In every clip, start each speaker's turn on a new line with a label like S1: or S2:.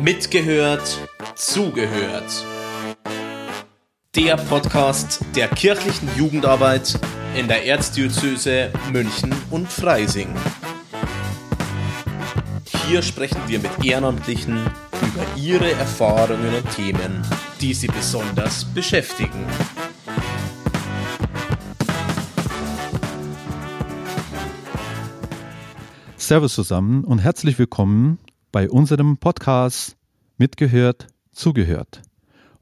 S1: Mitgehört, zugehört. Der Podcast der kirchlichen Jugendarbeit in der Erzdiözese München und Freising. Hier sprechen wir mit Ehrenamtlichen über ihre Erfahrungen und Themen, die sie besonders beschäftigen.
S2: Servus zusammen und herzlich willkommen bei unserem Podcast Mitgehört, Zugehört.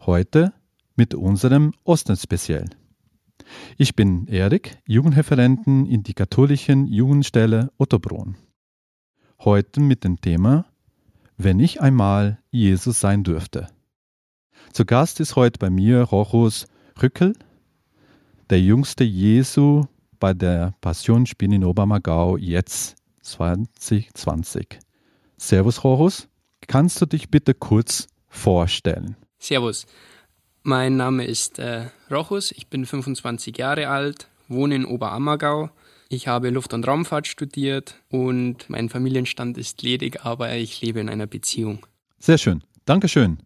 S2: Heute mit unserem Osten-Speziell. Ich bin Erik, Jugendreferenten in die katholischen Jugendstelle Ottobrunn. Heute mit dem Thema Wenn ich einmal Jesus sein dürfte. Zu Gast ist heute bei mir Rochus Rückel, der jüngste Jesu bei der Passionsspiel in Obermagau jetzt 2020. Servus, Horus. Kannst du dich bitte kurz vorstellen?
S3: Servus. Mein Name ist äh, Rochus, ich bin 25 Jahre alt, wohne in Oberammergau. Ich habe Luft- und Raumfahrt studiert und mein Familienstand ist ledig, aber ich lebe in einer Beziehung.
S2: Sehr schön. Dankeschön.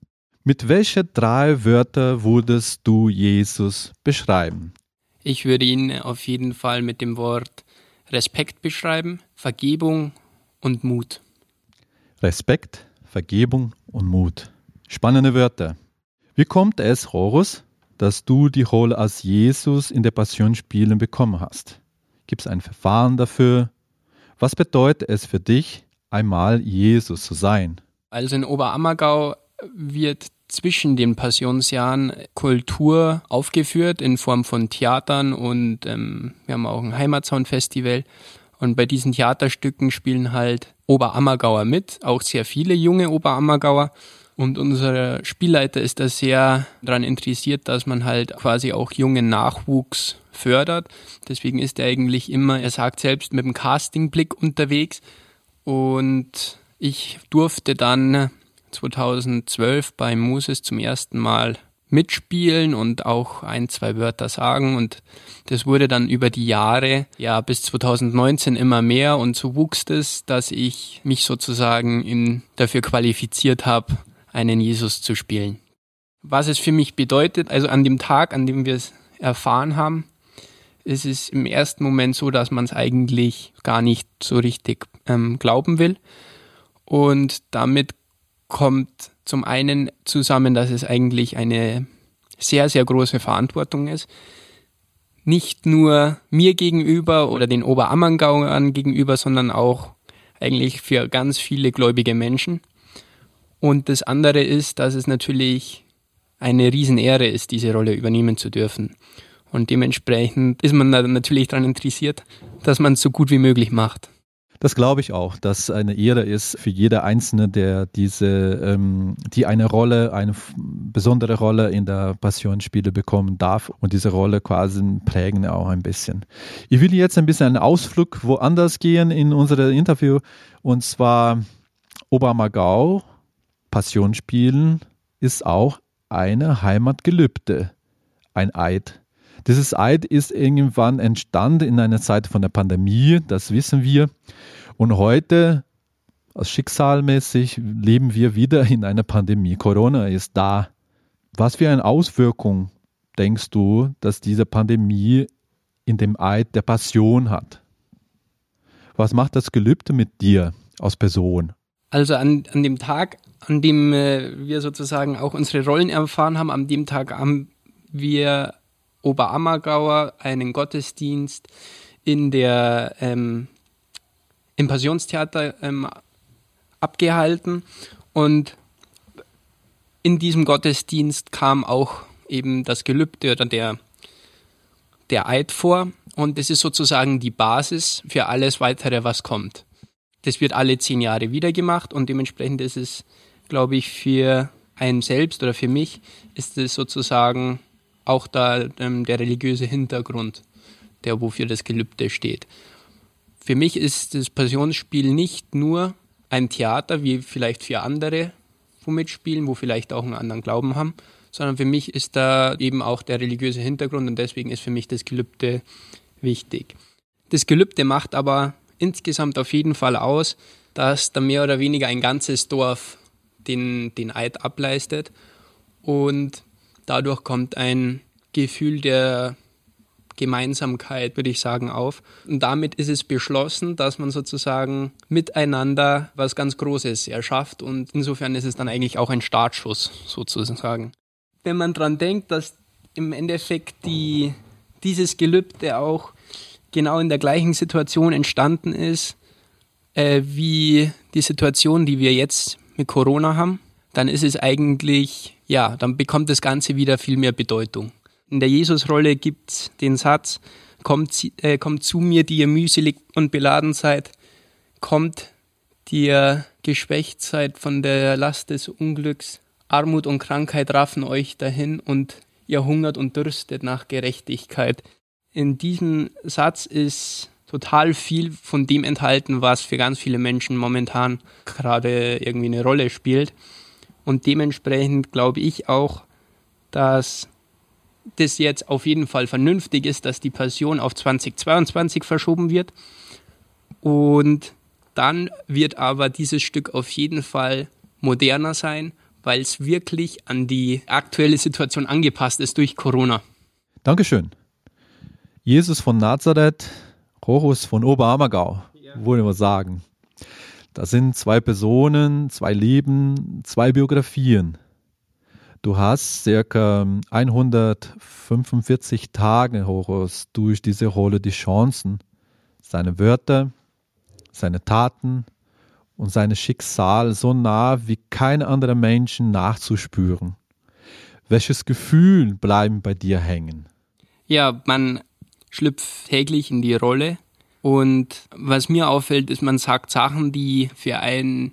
S2: Mit welchen drei Wörtern würdest du Jesus beschreiben?
S3: Ich würde ihn auf jeden Fall mit dem Wort Respekt beschreiben, Vergebung und Mut.
S2: Respekt, Vergebung und Mut. Spannende Wörter. Wie kommt es, Horus, dass du die Rolle als Jesus in der Passionsspielen bekommen hast? Gibt es ein Verfahren dafür? Was bedeutet es für dich, einmal Jesus zu sein?
S3: Also in Oberammergau wird zwischen den Passionsjahren Kultur aufgeführt in Form von Theatern und ähm, wir haben auch ein Heimatsound-Festival. Und bei diesen Theaterstücken spielen halt Oberammergauer mit, auch sehr viele junge Oberammergauer. Und unser Spielleiter ist da sehr daran interessiert, dass man halt quasi auch jungen Nachwuchs fördert. Deswegen ist er eigentlich immer, er sagt selbst, mit dem Castingblick unterwegs. Und ich durfte dann 2012 bei Moses zum ersten Mal mitspielen und auch ein, zwei Wörter sagen. Und das wurde dann über die Jahre, ja, bis 2019 immer mehr. Und so wuchs es, dass ich mich sozusagen in, dafür qualifiziert habe, einen Jesus zu spielen. Was es für mich bedeutet, also an dem Tag, an dem wir es erfahren haben, ist es im ersten Moment so, dass man es eigentlich gar nicht so richtig ähm, glauben will. Und damit kommt zum einen zusammen, dass es eigentlich eine sehr, sehr große Verantwortung ist. Nicht nur mir gegenüber oder den Oberammergauern gegenüber, sondern auch eigentlich für ganz viele gläubige Menschen. Und das andere ist, dass es natürlich eine Riesenehre ist, diese Rolle übernehmen zu dürfen. Und dementsprechend ist man natürlich daran interessiert, dass man es so gut wie möglich macht.
S2: Das glaube ich auch, dass eine Ehre ist für jeder Einzelne, der diese, ähm, die eine Rolle, eine besondere Rolle in der Passionsspiele bekommen darf und diese Rolle quasi prägen auch ein bisschen. Ich will jetzt ein bisschen einen Ausflug woanders gehen in unserem Interview und zwar Obermagau, Passionsspielen ist auch eine Heimatgelübde, ein Eid. Dieses Eid ist irgendwann entstanden in einer Zeit von der Pandemie, das wissen wir. Und heute, schicksalmäßig, leben wir wieder in einer Pandemie. Corona ist da. Was für eine Auswirkung denkst du, dass diese Pandemie in dem Eid der Passion hat? Was macht das Gelübde mit dir als Person?
S3: Also an, an dem Tag, an dem äh, wir sozusagen auch unsere Rollen erfahren haben, an dem Tag haben wir Oberammergauer einen Gottesdienst in der ähm, im Passionstheater ähm, abgehalten und in diesem Gottesdienst kam auch eben das Gelübde oder der, der Eid vor und das ist sozusagen die Basis für alles weitere, was kommt. Das wird alle zehn Jahre wieder gemacht und dementsprechend ist es, glaube ich, für einen selbst oder für mich ist es sozusagen auch da ähm, der religiöse Hintergrund, der wofür das Gelübde steht. Für mich ist das Passionsspiel nicht nur ein Theater, wie vielleicht für andere, wo mitspielen, wo vielleicht auch einen anderen Glauben haben, sondern für mich ist da eben auch der religiöse Hintergrund und deswegen ist für mich das Gelübde wichtig. Das Gelübde macht aber insgesamt auf jeden Fall aus, dass da mehr oder weniger ein ganzes Dorf den, den Eid ableistet. Und dadurch kommt ein Gefühl der Gemeinsamkeit, würde ich sagen, auf. Und damit ist es beschlossen, dass man sozusagen miteinander was ganz Großes erschafft. Und insofern ist es dann eigentlich auch ein Startschuss, sozusagen. Wenn man daran denkt, dass im Endeffekt die, dieses Gelübde auch genau in der gleichen Situation entstanden ist, äh, wie die Situation, die wir jetzt mit Corona haben, dann ist es eigentlich, ja, dann bekommt das Ganze wieder viel mehr Bedeutung. In der Jesusrolle gibt es den Satz, kommt, äh, kommt zu mir, die ihr mühselig und beladen seid, kommt, die ihr geschwächt seid von der Last des Unglücks, Armut und Krankheit raffen euch dahin und ihr hungert und dürstet nach Gerechtigkeit. In diesem Satz ist total viel von dem enthalten, was für ganz viele Menschen momentan gerade irgendwie eine Rolle spielt. Und dementsprechend glaube ich auch, dass das jetzt auf jeden Fall vernünftig ist, dass die Passion auf 2022 verschoben wird. Und dann wird aber dieses Stück auf jeden Fall moderner sein, weil es wirklich an die aktuelle Situation angepasst ist durch Corona.
S2: Dankeschön. Jesus von Nazareth Horus von Oberammergau, ja. würde man sagen. Das sind zwei Personen, zwei Leben, zwei Biografien. Du hast circa 145 Tage, Horus, durch diese Rolle die Chancen, seine Wörter, seine Taten und sein Schicksal so nah wie kein anderer Menschen nachzuspüren. Welches Gefühl bleiben bei dir hängen?
S3: Ja, man schlüpft täglich in die Rolle. Und was mir auffällt, ist, man sagt Sachen, die für einen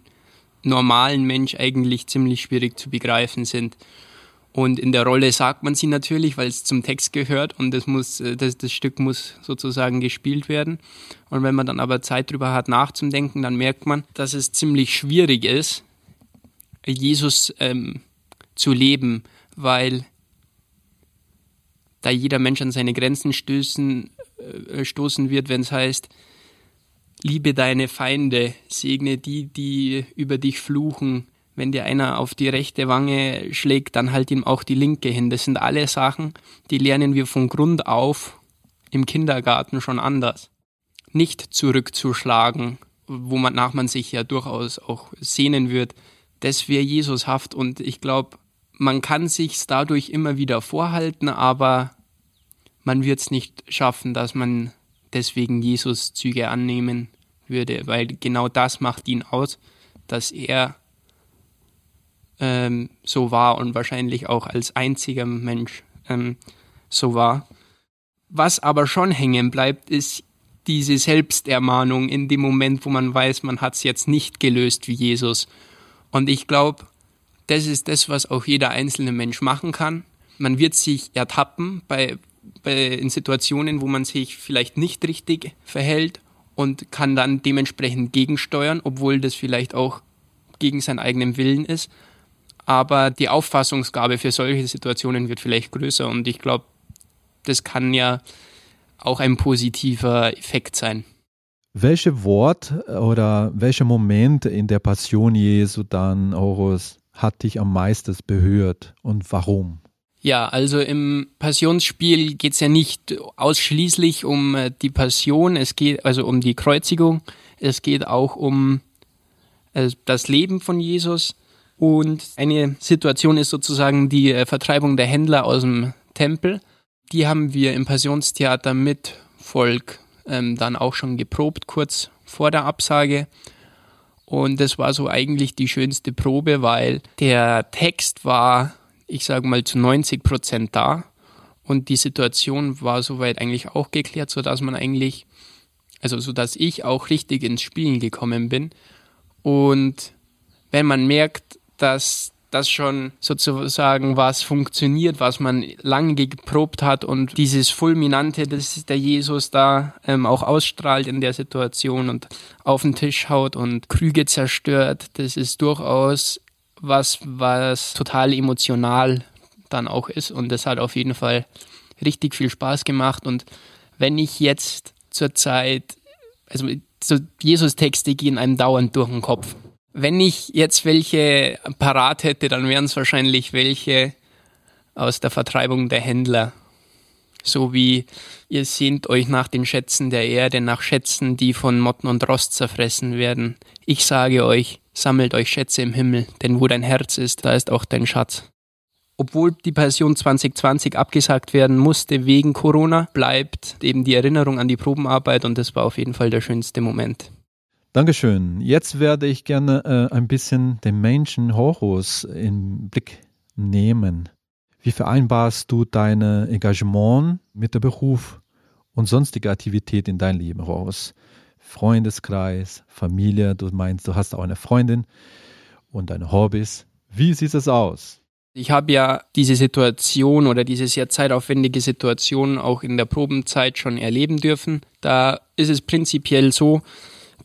S3: normalen Mensch eigentlich ziemlich schwierig zu begreifen sind. Und in der Rolle sagt man sie natürlich, weil es zum Text gehört und das, muss, das, das Stück muss sozusagen gespielt werden. Und wenn man dann aber Zeit drüber hat nachzudenken, dann merkt man, dass es ziemlich schwierig ist, Jesus ähm, zu leben, weil da jeder Mensch an seine Grenzen stößen, äh, stoßen wird, wenn es heißt, liebe deine Feinde, segne die, die über dich fluchen. Wenn dir einer auf die rechte Wange schlägt, dann halt ihm auch die linke hin. Das sind alle Sachen, die lernen wir von Grund auf im Kindergarten schon anders. Nicht zurückzuschlagen, wo man nach man sich ja durchaus auch sehnen wird, das wäre Jesushaft und ich glaube, man kann sich's dadurch immer wieder vorhalten, aber man wird es nicht schaffen, dass man deswegen Jesus Züge annehmen würde, weil genau das macht ihn aus, dass er ähm, so war und wahrscheinlich auch als einziger Mensch ähm, so war. Was aber schon hängen bleibt, ist diese Selbstermahnung in dem Moment, wo man weiß, man hat es jetzt nicht gelöst wie Jesus. Und ich glaube, das ist das, was auch jeder einzelne Mensch machen kann. Man wird sich ertappen bei, bei, in Situationen, wo man sich vielleicht nicht richtig verhält und kann dann dementsprechend gegensteuern, obwohl das vielleicht auch gegen seinen eigenen Willen ist. Aber die Auffassungsgabe für solche Situationen wird vielleicht größer und ich glaube, das kann ja auch ein positiver Effekt sein.
S2: Welche Wort oder welcher Moment in der Passion Jesu dann, Horus, hat dich am meisten berührt und warum?
S3: Ja, also im Passionsspiel geht es ja nicht ausschließlich um äh, die Passion, es geht also um die Kreuzigung, es geht auch um äh, das Leben von Jesus. Und eine Situation ist sozusagen die äh, Vertreibung der Händler aus dem Tempel. Die haben wir im Passionstheater mit Volk ähm, dann auch schon geprobt, kurz vor der Absage. Und das war so eigentlich die schönste Probe, weil der Text war, ich sage mal, zu 90 Prozent da. Und die Situation war soweit eigentlich auch geklärt, sodass man eigentlich, also sodass ich auch richtig ins Spielen gekommen bin. Und wenn man merkt, dass dass schon sozusagen was funktioniert, was man lange geprobt hat und dieses Fulminante, das der Jesus da ähm, auch ausstrahlt in der Situation und auf den Tisch haut und Krüge zerstört, das ist durchaus was, was total emotional dann auch ist und das hat auf jeden Fall richtig viel Spaß gemacht und wenn ich jetzt zur Zeit, also so Jesus-Texte gehen einem dauernd durch den Kopf Wenn ich jetzt welche parat hätte, dann wären es wahrscheinlich welche aus der Vertreibung der Händler. So wie ihr sehnt euch nach den Schätzen der Erde, nach Schätzen, die von Motten und Rost zerfressen werden. Ich sage euch, sammelt euch Schätze im Himmel, denn wo dein Herz ist, da ist auch dein Schatz. Obwohl die Passion 2020 abgesagt werden musste wegen Corona, bleibt eben die Erinnerung an die Probenarbeit und das war auf jeden Fall der schönste Moment.
S2: Dankeschön. Jetzt werde ich gerne äh, ein bisschen den Menschen Horus im Blick nehmen. Wie vereinbarst du dein Engagement mit dem Beruf und sonstige Aktivität in dein Leben raus? Freundeskreis, Familie, du meinst, du hast auch eine Freundin und deine Hobbys. Wie sieht es aus?
S3: Ich habe ja diese Situation oder diese sehr zeitaufwendige Situation auch in der Probenzeit schon erleben dürfen. Da ist es prinzipiell so,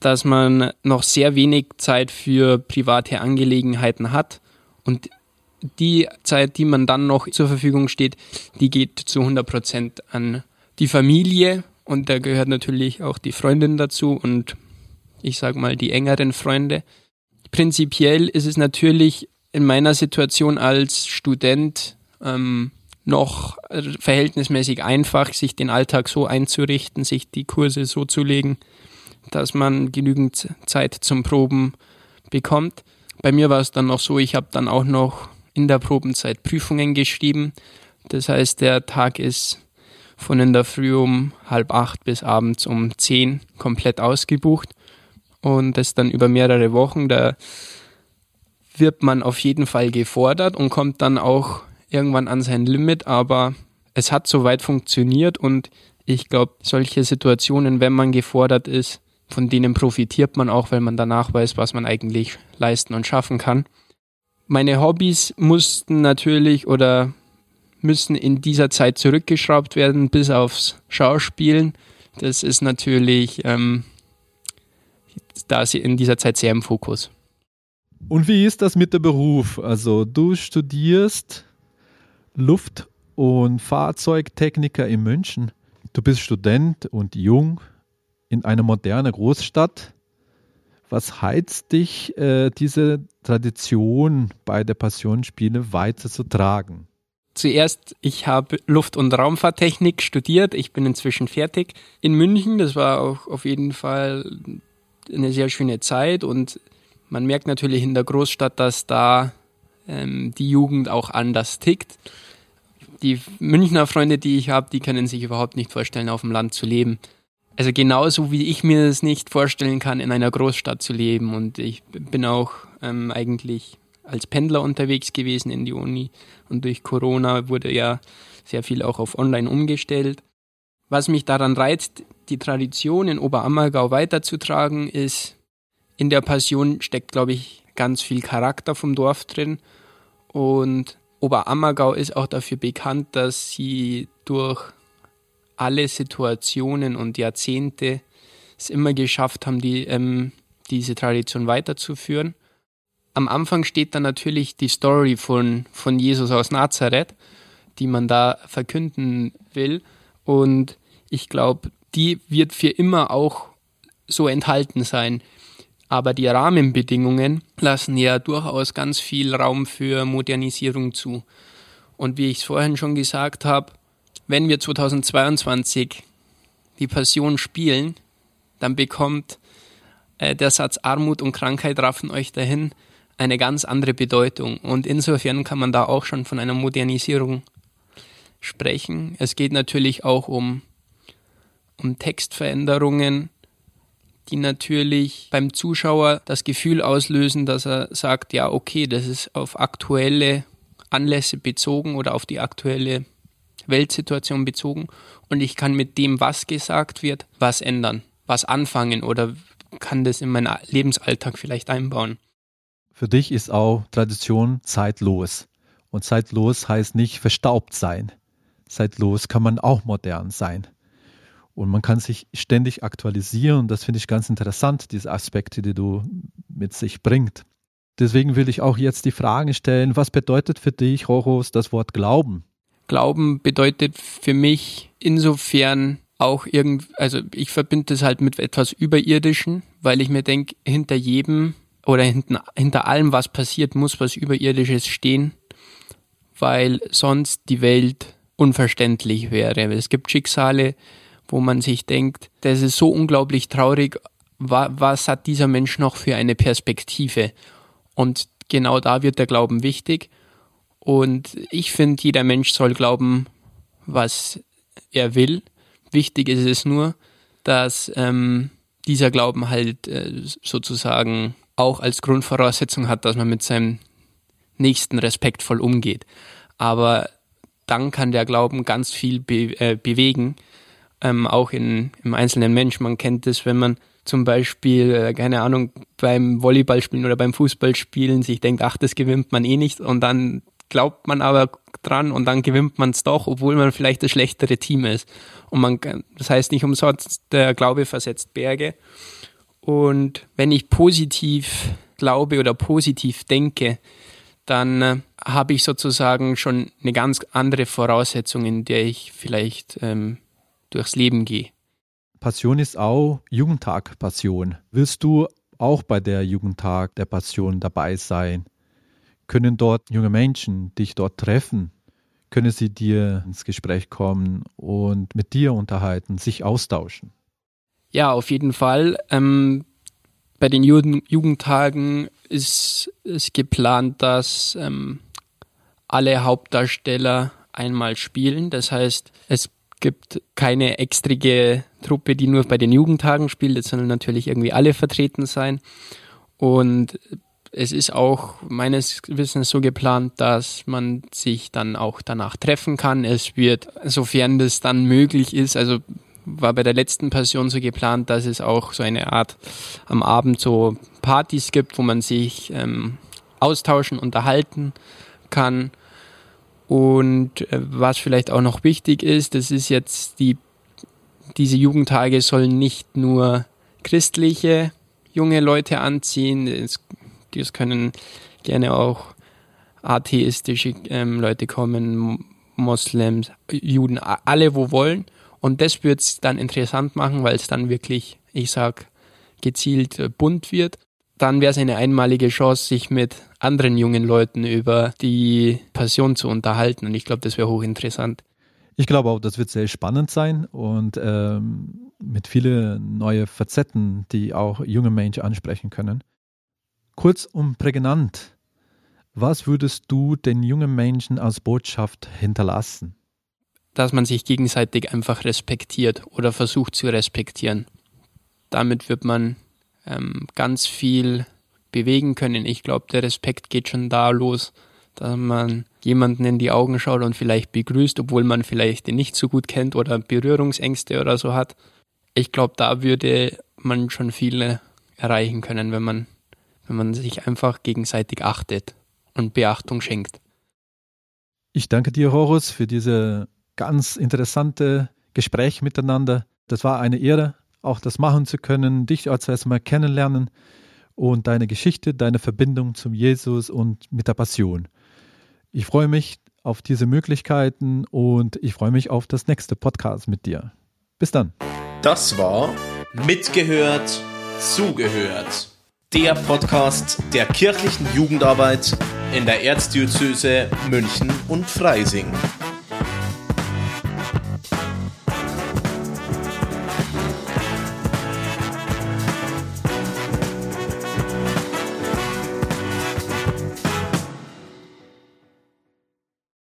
S3: dass man noch sehr wenig Zeit für private Angelegenheiten hat und die Zeit, die man dann noch zur Verfügung steht, die geht zu 100 Prozent an die Familie und da gehört natürlich auch die Freundin dazu und ich sag mal die engeren Freunde. Prinzipiell ist es natürlich in meiner Situation als Student ähm, noch verhältnismäßig einfach, sich den Alltag so einzurichten, sich die Kurse so zu legen, dass man genügend Zeit zum Proben bekommt. Bei mir war es dann noch so, ich habe dann auch noch in der Probenzeit Prüfungen geschrieben. Das heißt, der Tag ist von in der Früh um halb acht bis abends um zehn komplett ausgebucht. Und das dann über mehrere Wochen. Da wird man auf jeden Fall gefordert und kommt dann auch irgendwann an sein Limit. Aber es hat soweit funktioniert und ich glaube, solche Situationen, wenn man gefordert ist, von denen profitiert man auch, weil man danach weiß, was man eigentlich leisten und schaffen kann. Meine Hobbys mussten natürlich oder müssen in dieser Zeit zurückgeschraubt werden, bis aufs Schauspielen. Das ist natürlich ähm, da in dieser Zeit sehr im Fokus.
S2: Und wie ist das mit dem Beruf? Also du studierst Luft- und Fahrzeugtechniker in München. Du bist Student und jung in einer modernen Großstadt. Was heizt dich, äh, diese Tradition bei der Passionsspiele weiterzutragen?
S3: Zuerst, ich habe Luft- und Raumfahrttechnik studiert. Ich bin inzwischen fertig in München. Das war auch auf jeden Fall eine sehr schöne Zeit und man merkt natürlich in der Großstadt, dass da ähm, die Jugend auch anders tickt. Die Münchner Freunde, die ich habe, die können sich überhaupt nicht vorstellen, auf dem Land zu leben. Also genauso wie ich mir es nicht vorstellen kann, in einer Großstadt zu leben. Und ich bin auch ähm, eigentlich als Pendler unterwegs gewesen in die Uni. Und durch Corona wurde ja sehr viel auch auf Online umgestellt. Was mich daran reizt, die Tradition in Oberammergau weiterzutragen, ist, in der Passion steckt, glaube ich, ganz viel Charakter vom Dorf drin. Und Oberammergau ist auch dafür bekannt, dass sie durch alle Situationen und Jahrzehnte es immer geschafft haben, die, ähm, diese Tradition weiterzuführen. Am Anfang steht dann natürlich die Story von, von Jesus aus Nazareth, die man da verkünden will. Und ich glaube, die wird für immer auch so enthalten sein. Aber die Rahmenbedingungen lassen ja durchaus ganz viel Raum für Modernisierung zu. Und wie ich es vorhin schon gesagt habe, wenn wir 2022 die Passion spielen, dann bekommt äh, der Satz Armut und Krankheit raffen euch dahin eine ganz andere Bedeutung. Und insofern kann man da auch schon von einer Modernisierung sprechen. Es geht natürlich auch um, um Textveränderungen, die natürlich beim Zuschauer das Gefühl auslösen, dass er sagt, ja, okay, das ist auf aktuelle Anlässe bezogen oder auf die aktuelle Weltsituation bezogen und ich kann mit dem, was gesagt wird, was ändern, was anfangen oder kann das in meinen Lebensalltag vielleicht einbauen.
S2: Für dich ist auch Tradition zeitlos. Und zeitlos heißt nicht verstaubt sein. Zeitlos kann man auch modern sein. Und man kann sich ständig aktualisieren. das finde ich ganz interessant, diese Aspekte, die du mit sich bringt. Deswegen will ich auch jetzt die Frage stellen, was bedeutet für dich, Roros, das Wort Glauben?
S3: Glauben bedeutet für mich insofern auch irgend, also ich verbinde das halt mit etwas Überirdischen, weil ich mir denke, hinter jedem oder hinten, hinter allem, was passiert, muss was Überirdisches stehen, weil sonst die Welt unverständlich wäre. Es gibt Schicksale, wo man sich denkt, das ist so unglaublich traurig, was hat dieser Mensch noch für eine Perspektive? Und genau da wird der Glauben wichtig. Und ich finde, jeder Mensch soll glauben, was er will. Wichtig ist es nur, dass ähm, dieser Glauben halt äh, sozusagen auch als Grundvoraussetzung hat, dass man mit seinem Nächsten respektvoll umgeht. Aber dann kann der Glauben ganz viel be äh, bewegen, ähm, auch in, im einzelnen Mensch. Man kennt es, wenn man zum Beispiel, äh, keine Ahnung, beim Volleyballspielen oder beim Fußballspielen sich denkt, ach, das gewinnt man eh nicht und dann glaubt man aber dran und dann gewinnt man es doch, obwohl man vielleicht das schlechtere Team ist. Und man, das heißt nicht umsonst, der Glaube versetzt Berge. Und wenn ich positiv glaube oder positiv denke, dann äh, habe ich sozusagen schon eine ganz andere Voraussetzung, in der ich vielleicht ähm, durchs Leben gehe.
S2: Passion ist auch Jugendtag Passion. Willst du auch bei der Jugendtag der Passion dabei sein? Können dort junge Menschen dich dort treffen? Können sie dir ins Gespräch kommen und mit dir unterhalten, sich austauschen?
S3: Ja, auf jeden Fall. Ähm, bei den Jugend Jugendtagen ist es geplant, dass ähm, alle Hauptdarsteller einmal spielen. Das heißt, es gibt keine extrige Truppe, die nur bei den Jugendtagen spielt. Es sollen natürlich irgendwie alle vertreten sein. Und es ist auch meines Wissens so geplant, dass man sich dann auch danach treffen kann. Es wird, sofern das dann möglich ist, also war bei der letzten Passion so geplant, dass es auch so eine Art am Abend so Partys gibt, wo man sich ähm, austauschen, unterhalten kann. Und äh, was vielleicht auch noch wichtig ist, das ist jetzt die, diese Jugendtage sollen nicht nur christliche junge Leute anziehen, es, das können gerne auch atheistische ähm, Leute kommen, Moslems, Juden, alle wo wollen. Und das wird es dann interessant machen, weil es dann wirklich, ich sag, gezielt äh, bunt wird dann wäre es eine einmalige Chance, sich mit anderen jungen Leuten über die Passion zu unterhalten. Und ich glaube, das wäre hochinteressant.
S2: Ich glaube auch, das wird sehr spannend sein und ähm, mit vielen neuen Facetten, die auch junge Menschen ansprechen können. Kurz und prägnant, was würdest du den jungen Menschen als Botschaft hinterlassen?
S3: Dass man sich gegenseitig einfach respektiert oder versucht zu respektieren. Damit wird man ähm, ganz viel bewegen können. Ich glaube, der Respekt geht schon da los, dass man jemanden in die Augen schaut und vielleicht begrüßt, obwohl man vielleicht den nicht so gut kennt oder Berührungsängste oder so hat. Ich glaube, da würde man schon viele erreichen können, wenn man, wenn man sich einfach gegenseitig achtet und Beachtung schenkt.
S2: Ich danke dir, Horus, für diese ganz interessante Gespräch miteinander. Das war eine Ehre, auch das machen zu können, dich als erstmal kennenlernen und deine Geschichte, deine Verbindung zum Jesus und mit der Passion. Ich freue mich auf diese Möglichkeiten und ich freue mich auf das nächste Podcast mit dir. Bis dann.
S1: Das war Mitgehört, Zugehört. Der Podcast der kirchlichen Jugendarbeit in der Erzdiözese München und Freising.